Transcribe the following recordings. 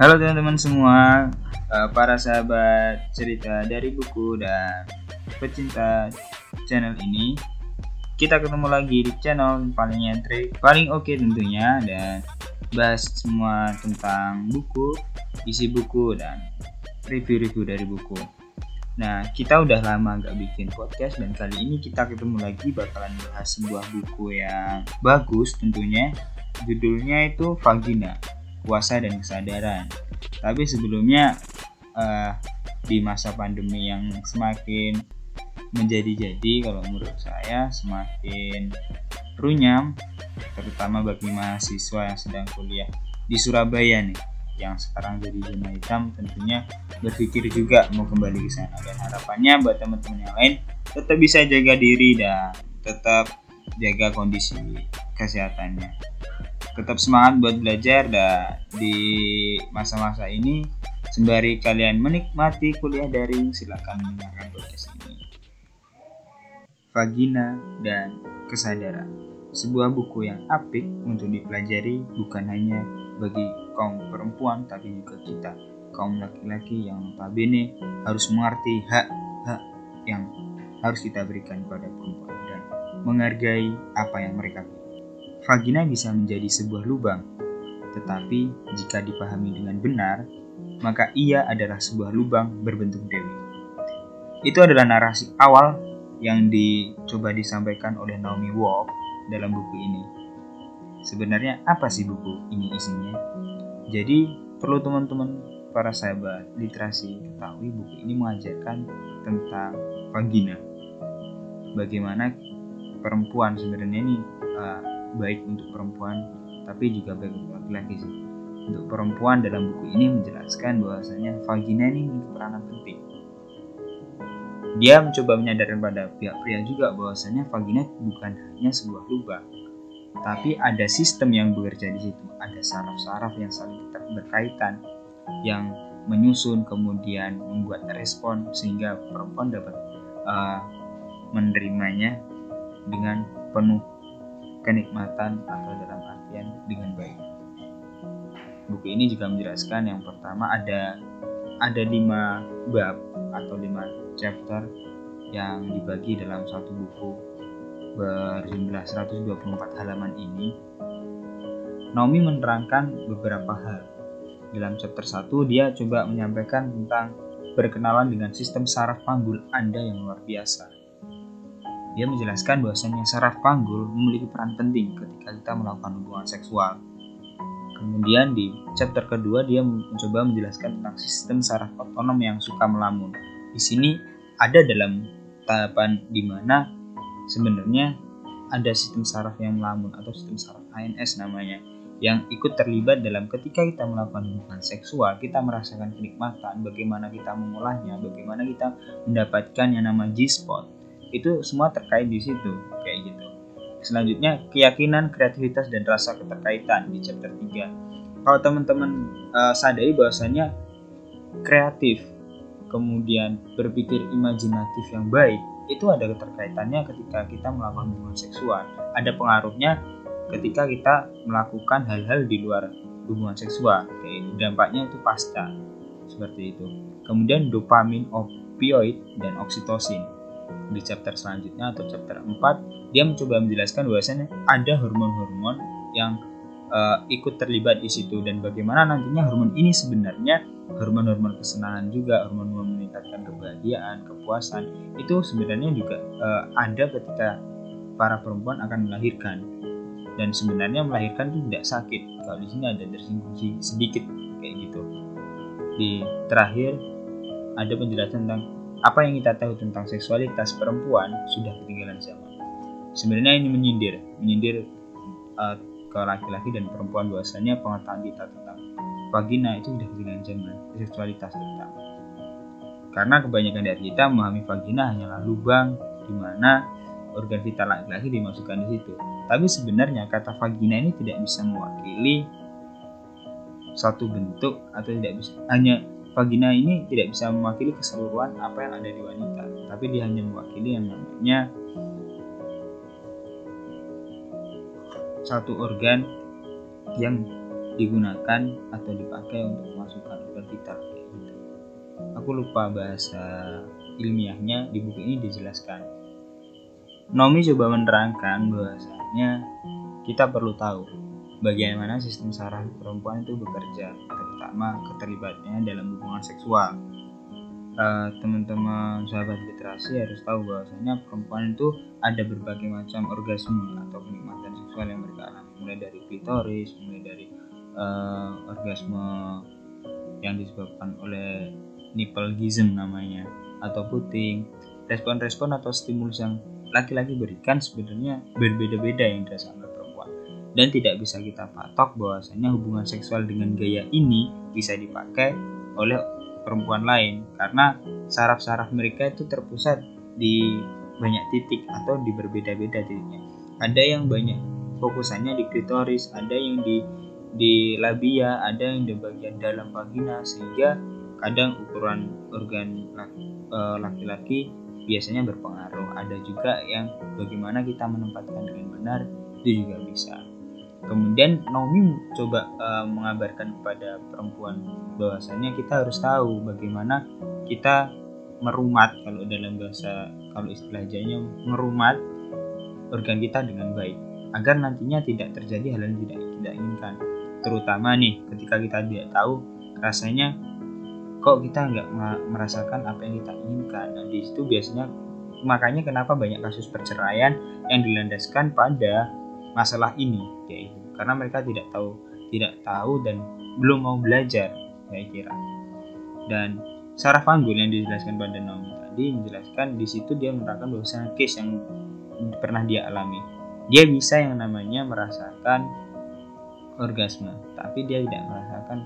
Halo teman-teman semua, eh, para sahabat cerita dari buku dan pecinta channel ini. Kita ketemu lagi di channel paling nyentrik, paling oke tentunya dan bahas semua tentang buku, isi buku dan review-review dari buku. Nah, kita udah lama nggak bikin podcast dan kali ini kita ketemu lagi bakalan bahas sebuah buku yang bagus tentunya. Judulnya itu Vagina, Puasa dan Kesadaran. Tapi sebelumnya uh, di masa pandemi yang semakin menjadi-jadi kalau menurut saya semakin runyam terutama bagi mahasiswa yang sedang kuliah di Surabaya nih yang sekarang jadi zona hitam tentunya berpikir juga mau kembali ke sana dan harapannya buat teman-teman yang lain tetap bisa jaga diri dan tetap jaga kondisi kesehatannya tetap semangat buat belajar dan di masa-masa ini sembari kalian menikmati kuliah daring silahkan mendengarkan podcast ini Vagina dan Kesadaran sebuah buku yang apik untuk dipelajari bukan hanya bagi kaum perempuan tapi juga kita kaum laki-laki yang notabene harus mengerti hak-hak yang harus kita berikan kepada perempuan dan menghargai apa yang mereka pilih. Vagina bisa menjadi sebuah lubang, tetapi jika dipahami dengan benar, maka ia adalah sebuah lubang berbentuk dewi. Itu adalah narasi awal yang dicoba disampaikan oleh Naomi Wolf dalam buku ini. Sebenarnya apa sih buku ini isinya? Jadi perlu teman-teman para sahabat literasi ketahui buku ini mengajarkan tentang vagina. Bagaimana perempuan sebenarnya ini uh, baik untuk perempuan tapi juga baik untuk laki-laki sih. Untuk perempuan dalam buku ini menjelaskan bahwasanya vagina ini memiliki peranan penting. Dia mencoba menyadarkan pada pihak pria juga bahwasanya vagina bukan hanya sebuah lubang, tapi ada sistem yang bekerja di situ ada saraf-saraf yang saling berkaitan yang menyusun kemudian membuat respon sehingga perempuan dapat uh, menerimanya dengan penuh kenikmatan atau dalam artian dengan baik. Buku ini juga menjelaskan yang pertama ada ada lima bab atau lima chapter yang dibagi dalam satu buku berjumlah 124 halaman ini, Naomi menerangkan beberapa hal. Dalam chapter 1, dia coba menyampaikan tentang berkenalan dengan sistem saraf panggul Anda yang luar biasa. Dia menjelaskan bahwasanya saraf panggul memiliki peran penting ketika kita melakukan hubungan seksual. Kemudian di chapter kedua dia mencoba menjelaskan tentang sistem saraf otonom yang suka melamun. Di sini ada dalam tahapan di mana sebenarnya ada sistem saraf yang melamun atau sistem saraf ANS namanya yang ikut terlibat dalam ketika kita melakukan hubungan seksual kita merasakan kenikmatan bagaimana kita mengolahnya bagaimana kita mendapatkan yang nama G-spot itu semua terkait di situ kayak gitu selanjutnya keyakinan kreativitas dan rasa keterkaitan di chapter 3 kalau teman-teman uh, sadari bahwasanya kreatif kemudian berpikir imajinatif yang baik itu ada keterkaitannya ketika kita melakukan hubungan seksual. Ada pengaruhnya ketika kita melakukan hal-hal di luar hubungan seksual. Kayak dampaknya itu pasca seperti itu. Kemudian dopamin, opioid, dan oksitosin. Di chapter selanjutnya atau chapter 4, dia mencoba menjelaskan bahwasanya ada hormon-hormon yang uh, ikut terlibat di situ dan bagaimana nantinya hormon ini sebenarnya hormon-hormon kesenangan juga hormon-hormon meningkatkan kebahagiaan kepuasan itu sebenarnya juga uh, ada ketika para perempuan akan melahirkan. Dan sebenarnya melahirkan itu tidak sakit. Kalau di sini ada tersinggung sedikit kayak gitu. Di terakhir ada penjelasan tentang apa yang kita tahu tentang seksualitas perempuan sudah ketinggalan zaman. Sebenarnya ini menyindir menyindir uh, ke laki-laki dan perempuan bahwasanya pengetahuan kita tentang vagina itu sudah ketinggalan zaman seksualitas terutama karena kebanyakan dari kita memahami vagina hanyalah lubang di mana organ vital laki-laki dimasukkan di situ. Tapi sebenarnya kata vagina ini tidak bisa mewakili satu bentuk atau tidak bisa hanya vagina ini tidak bisa mewakili keseluruhan apa yang ada di wanita tapi dia hanya mewakili yang namanya satu organ yang digunakan atau dipakai untuk memasukkan organ vital gitu. Aku lupa bahasa ilmiahnya di buku ini dijelaskan. Nomi coba menerangkan bahwasanya kita perlu tahu bagaimana sistem saraf perempuan itu bekerja, terutama keterlibatannya dalam hubungan seksual. Uh, teman-teman sahabat literasi harus tahu bahwasanya perempuan itu ada berbagai macam orgasme atau kenikmatan seksual yang mereka alami. Mulai dari klitoris, mulai dari uh, orgasme yang disebabkan oleh nipple-gism namanya atau puting respon-respon atau stimulus yang laki-laki berikan sebenarnya berbeda-beda yang dirasakan dan tidak bisa kita patok bahwasanya hubungan seksual dengan gaya ini bisa dipakai oleh perempuan lain karena saraf-saraf mereka itu terpusat di banyak titik atau di berbeda-beda titiknya ada yang banyak fokusannya di klitoris ada yang di di labia, ada yang di bagian dalam vagina sehingga kadang ukuran organ eh, laki-laki biasanya berpengaruh. Ada juga yang bagaimana kita menempatkan dengan benar itu juga bisa. Kemudian Naomi coba uh, mengabarkan kepada perempuan bahwasanya kita harus tahu bagaimana kita merumat kalau dalam bahasa kalau istilah jahnya merumat organ kita dengan baik agar nantinya tidak terjadi hal yang tidak tidak inginkan. Terutama nih ketika kita tidak tahu rasanya kok kita nggak merasakan apa yang kita inginkan. Nah di situ biasanya makanya kenapa banyak kasus perceraian yang dilandaskan pada masalah ini yaitu karena mereka tidak tahu tidak tahu dan belum mau belajar saya kira dan saraf panggul yang dijelaskan pada Naomi tadi menjelaskan di situ dia menerangkan bahwa case yang pernah dia alami dia bisa yang namanya merasakan orgasme, tapi dia tidak merasakan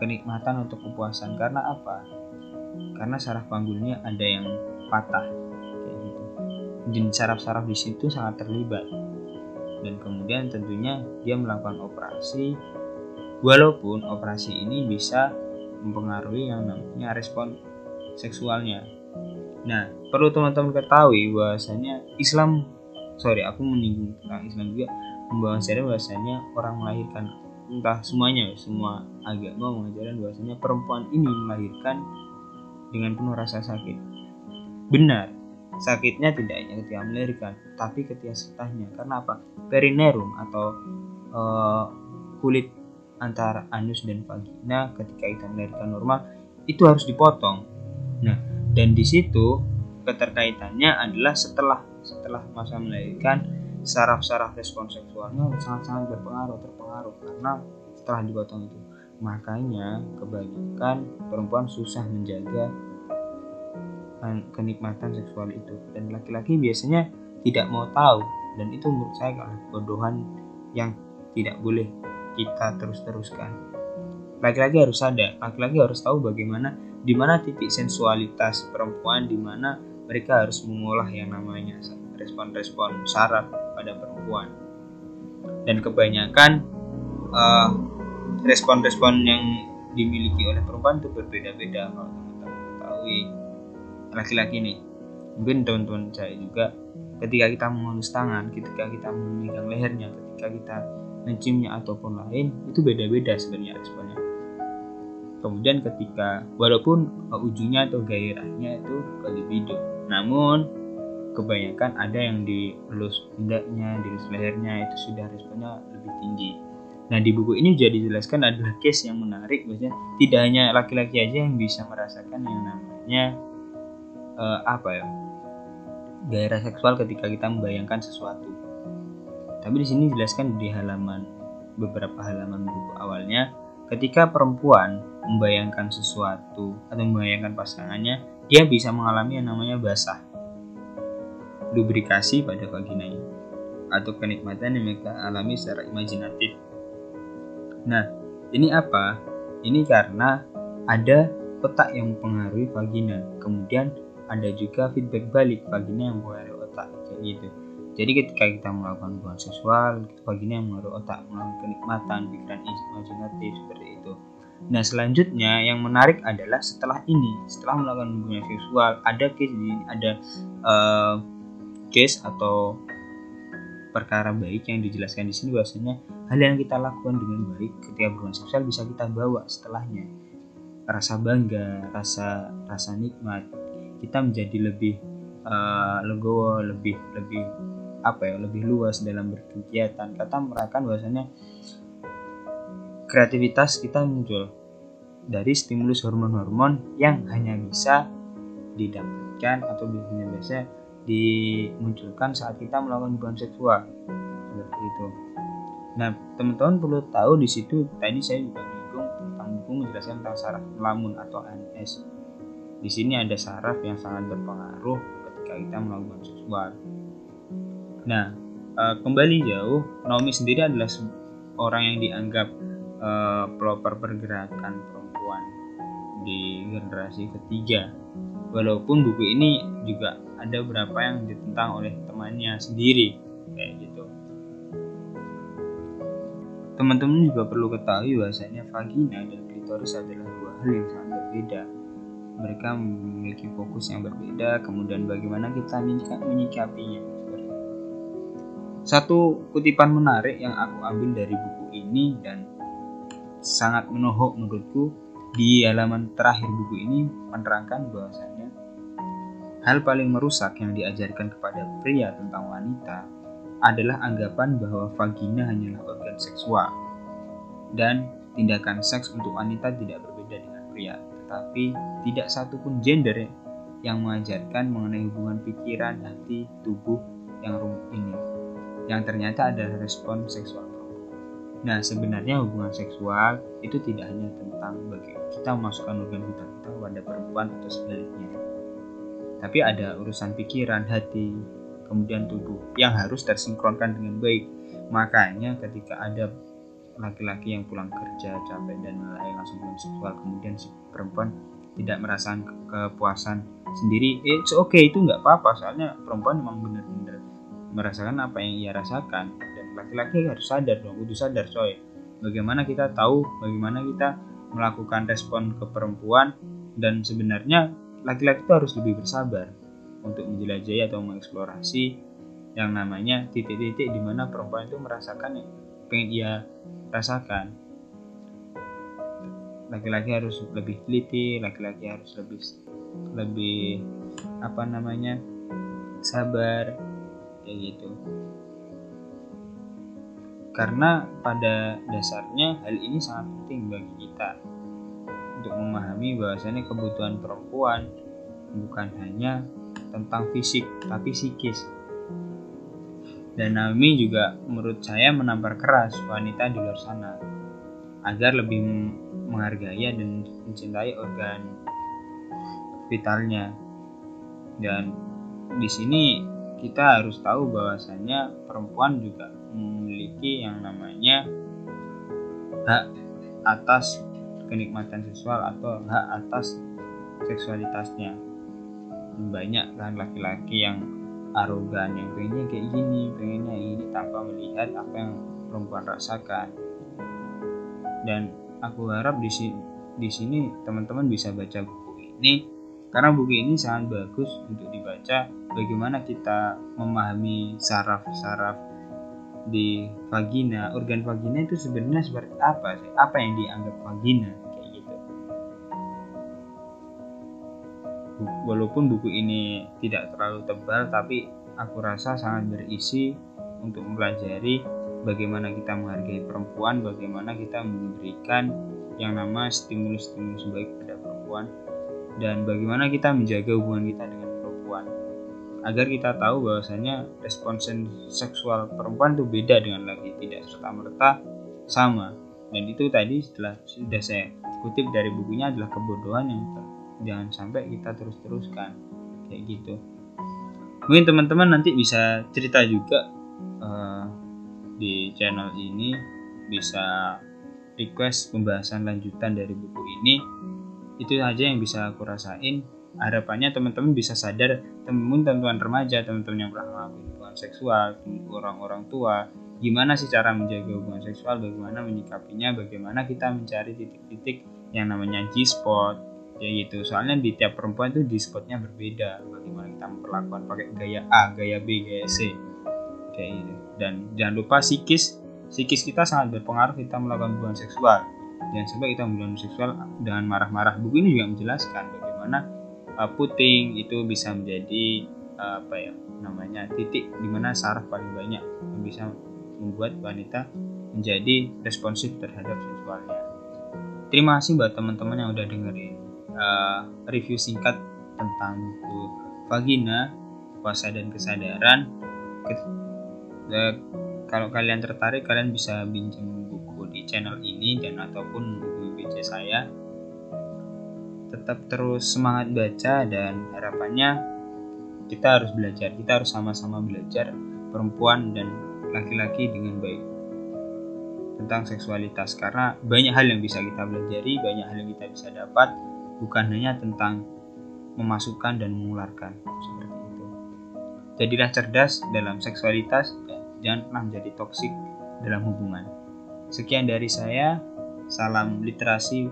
kenikmatan untuk kepuasan karena apa? Karena saraf panggulnya ada yang patah kayak gitu. Dan saraf-saraf di situ sangat terlibat. Dan kemudian tentunya dia melakukan operasi. Walaupun operasi ini bisa mempengaruhi yang namanya respon seksualnya. Nah, perlu teman-teman ketahui bahwasanya Islam sorry aku menyinggung tentang Islam juga membawa sadar bahwasanya orang melahirkan. Entah semuanya semua agama mengajarkan bahwasanya perempuan ini melahirkan dengan penuh rasa sakit. Benar sakitnya tidak hanya ketika melahirkan tapi ketika setelahnya karena apa? Perineum atau uh, kulit antara anus dan vagina ketika kita melahirkan normal itu harus dipotong. Nah dan di situ keterkaitannya adalah setelah setelah masa melahirkan saraf-saraf respon seksualnya sangat-sangat berpengaruh terpengaruh karena setelah dipotong itu. Makanya kebanyakan perempuan susah menjaga kenikmatan seksual itu. Dan laki-laki biasanya tidak mau tahu. Dan itu menurut saya adalah kebodohan yang tidak boleh kita terus-teruskan. Laki-laki harus sadar laki-laki harus tahu bagaimana di mana titik sensualitas perempuan di mana mereka harus mengolah yang namanya respon-respon saraf pada perempuan. Dan kebanyakan uh, respon-respon yang dimiliki oleh perempuan itu berbeda-beda. Kalau teman-teman ketahui laki-laki nih mungkin teman-teman saya juga ketika kita mengelus tangan ketika kita memegang lehernya ketika kita menciumnya ataupun lain itu beda-beda sebenarnya responnya kemudian ketika walaupun ujungnya atau gairahnya itu ke libido namun kebanyakan ada yang di elus pundaknya, di elus lehernya itu sudah responnya lebih tinggi. Nah di buku ini juga dijelaskan adalah case yang menarik, maksudnya tidak hanya laki-laki aja yang bisa merasakan yang namanya uh, apa ya gairah seksual ketika kita membayangkan sesuatu. Tapi di sini dijelaskan di halaman beberapa halaman buku awalnya, ketika perempuan membayangkan sesuatu atau membayangkan pasangannya, dia bisa mengalami yang namanya basah lubrikasi pada vaginanya atau kenikmatan yang mereka alami secara imajinatif. Nah, ini apa? Ini karena ada otak yang mempengaruhi vagina. Kemudian ada juga feedback balik vagina yang mempengaruhi otak kayak gitu. Jadi ketika kita melakukan hubungan seksual, vagina yang mempengaruhi otak, melakukan kenikmatan, pikiran imajinatif seperti itu. Nah selanjutnya yang menarik adalah setelah ini, setelah melakukan hubungan seksual, ada case ada uh, case atau perkara baik yang dijelaskan di sini bahwasanya hal yang kita lakukan dengan baik ketika berhubungan seksual bisa kita bawa setelahnya rasa bangga rasa rasa nikmat kita menjadi lebih uh, legowo lebih lebih apa ya lebih luas dalam berkegiatan kata mereka bahwasanya kreativitas kita muncul dari stimulus hormon-hormon yang hanya bisa didapatkan atau hanya biasa dimunculkan saat kita melakukan hubungan seksual seperti itu. Nah, teman-teman perlu tahu di situ tadi saya juga bingung tentang buku menjelaskan tentang saraf melamun atau ANS. Di sini ada saraf yang sangat berpengaruh ketika kita melakukan seksual. Nah, eh, kembali jauh, Naomi sendiri adalah orang yang dianggap uh, pelopor pergerakan perempuan di generasi ketiga. Walaupun buku ini juga ada beberapa yang ditentang oleh temannya sendiri kayak gitu. Teman-teman juga perlu ketahui bahwasanya vagina dan klitoris adalah dua hal yang sangat berbeda. Mereka memiliki fokus yang berbeda, kemudian bagaimana kita menyikapinya. Satu kutipan menarik yang aku ambil dari buku ini dan sangat menohok menurutku di halaman terakhir buku ini menerangkan bahwasanya hal paling merusak yang diajarkan kepada pria tentang wanita adalah anggapan bahwa vagina hanyalah organ seksual dan tindakan seks untuk wanita tidak berbeda dengan pria tetapi tidak satupun gender yang mengajarkan mengenai hubungan pikiran, hati, tubuh yang rumit ini yang ternyata adalah respon seksual Nah, sebenarnya hubungan seksual itu tidak hanya tentang bagi kita memasukkan organ vital kita pada perempuan atau sebaliknya. Tapi ada urusan pikiran, hati, kemudian tubuh yang harus tersinkronkan dengan baik. Makanya ketika ada laki-laki yang pulang kerja capek dan lain langsung hubungan seksual kemudian si perempuan tidak merasakan kepuasan sendiri, eh, it's okay itu nggak apa-apa. Soalnya perempuan memang benar-benar merasakan apa yang ia rasakan. Laki-laki harus sadar dong kudu sadar coy. Bagaimana kita tahu bagaimana kita melakukan respon ke perempuan? Dan sebenarnya laki-laki itu harus lebih bersabar untuk menjelajahi atau mengeksplorasi yang namanya titik-titik di mana perempuan itu merasakan yang pengen ia rasakan. Laki-laki harus lebih teliti laki-laki harus lebih lebih apa namanya sabar kayak gitu. Karena pada dasarnya hal ini sangat penting bagi kita untuk memahami bahwasanya kebutuhan perempuan bukan hanya tentang fisik tapi psikis dan Naomi juga menurut saya menampar keras wanita di luar sana. Agar lebih menghargai dan mencintai organ vitalnya. Dan di sini kita harus tahu bahwasanya perempuan juga memiliki yang namanya hak atas kenikmatan seksual atau hak atas seksualitasnya. Banyak kan laki-laki yang arogan yang pengennya kayak gini pengennya ini tanpa melihat apa yang perempuan rasakan. Dan aku harap di sini di sini teman-teman bisa baca buku ini karena buku ini sangat bagus untuk dibaca bagaimana kita memahami saraf-saraf di vagina, organ vagina itu sebenarnya seperti apa sih? Apa yang dianggap vagina Walaupun buku ini tidak terlalu tebal, tapi aku rasa sangat berisi untuk mempelajari bagaimana kita menghargai perempuan, bagaimana kita memberikan yang nama stimulus-stimulus baik pada perempuan, dan bagaimana kita menjaga hubungan kita dengan agar kita tahu bahwasanya respon seksual perempuan itu beda dengan laki tidak serta merta sama. Dan itu tadi setelah sudah saya kutip dari bukunya adalah kebodohan yang jangan sampai kita terus teruskan kayak gitu. Mungkin teman-teman nanti bisa cerita juga uh, di channel ini. Bisa request pembahasan lanjutan dari buku ini. Itu saja yang bisa aku rasain. Harapannya teman-teman bisa sadar teman-teman teman remaja teman-teman yang pernah melakukan hubungan seksual orang-orang tua gimana sih cara menjaga hubungan seksual bagaimana menyikapinya bagaimana kita mencari titik-titik yang namanya G-spot ya gitu soalnya di tiap perempuan itu G-spotnya berbeda bagaimana kita memperlakukan pakai gaya A gaya B gaya C. Kayak gitu. Dan jangan lupa psikis psikis kita sangat berpengaruh kita melakukan hubungan seksual. Jangan sampai kita hubungan seksual dengan marah-marah. Buku ini juga menjelaskan bagaimana uh, puting itu bisa menjadi uh, apa ya namanya titik di mana saraf paling banyak yang bisa membuat wanita menjadi responsif terhadap seksualnya. Terima kasih buat teman-teman yang udah dengerin uh, review singkat tentang buku Vagina, Puasa dan Kesadaran. Uh, kalau kalian tertarik, kalian bisa pinjam buku di channel ini dan ataupun buku BC saya. Tetap terus semangat baca dan harapannya kita harus belajar, kita harus sama-sama belajar perempuan dan laki-laki dengan baik tentang seksualitas karena banyak hal yang bisa kita pelajari, banyak hal yang kita bisa dapat bukan hanya tentang memasukkan dan mengeluarkan seperti itu. Jadilah cerdas dalam seksualitas dan jangan pernah menjadi toksik dalam hubungan. Sekian dari saya, salam literasi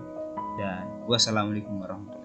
dan wassalamualaikum warahmatullahi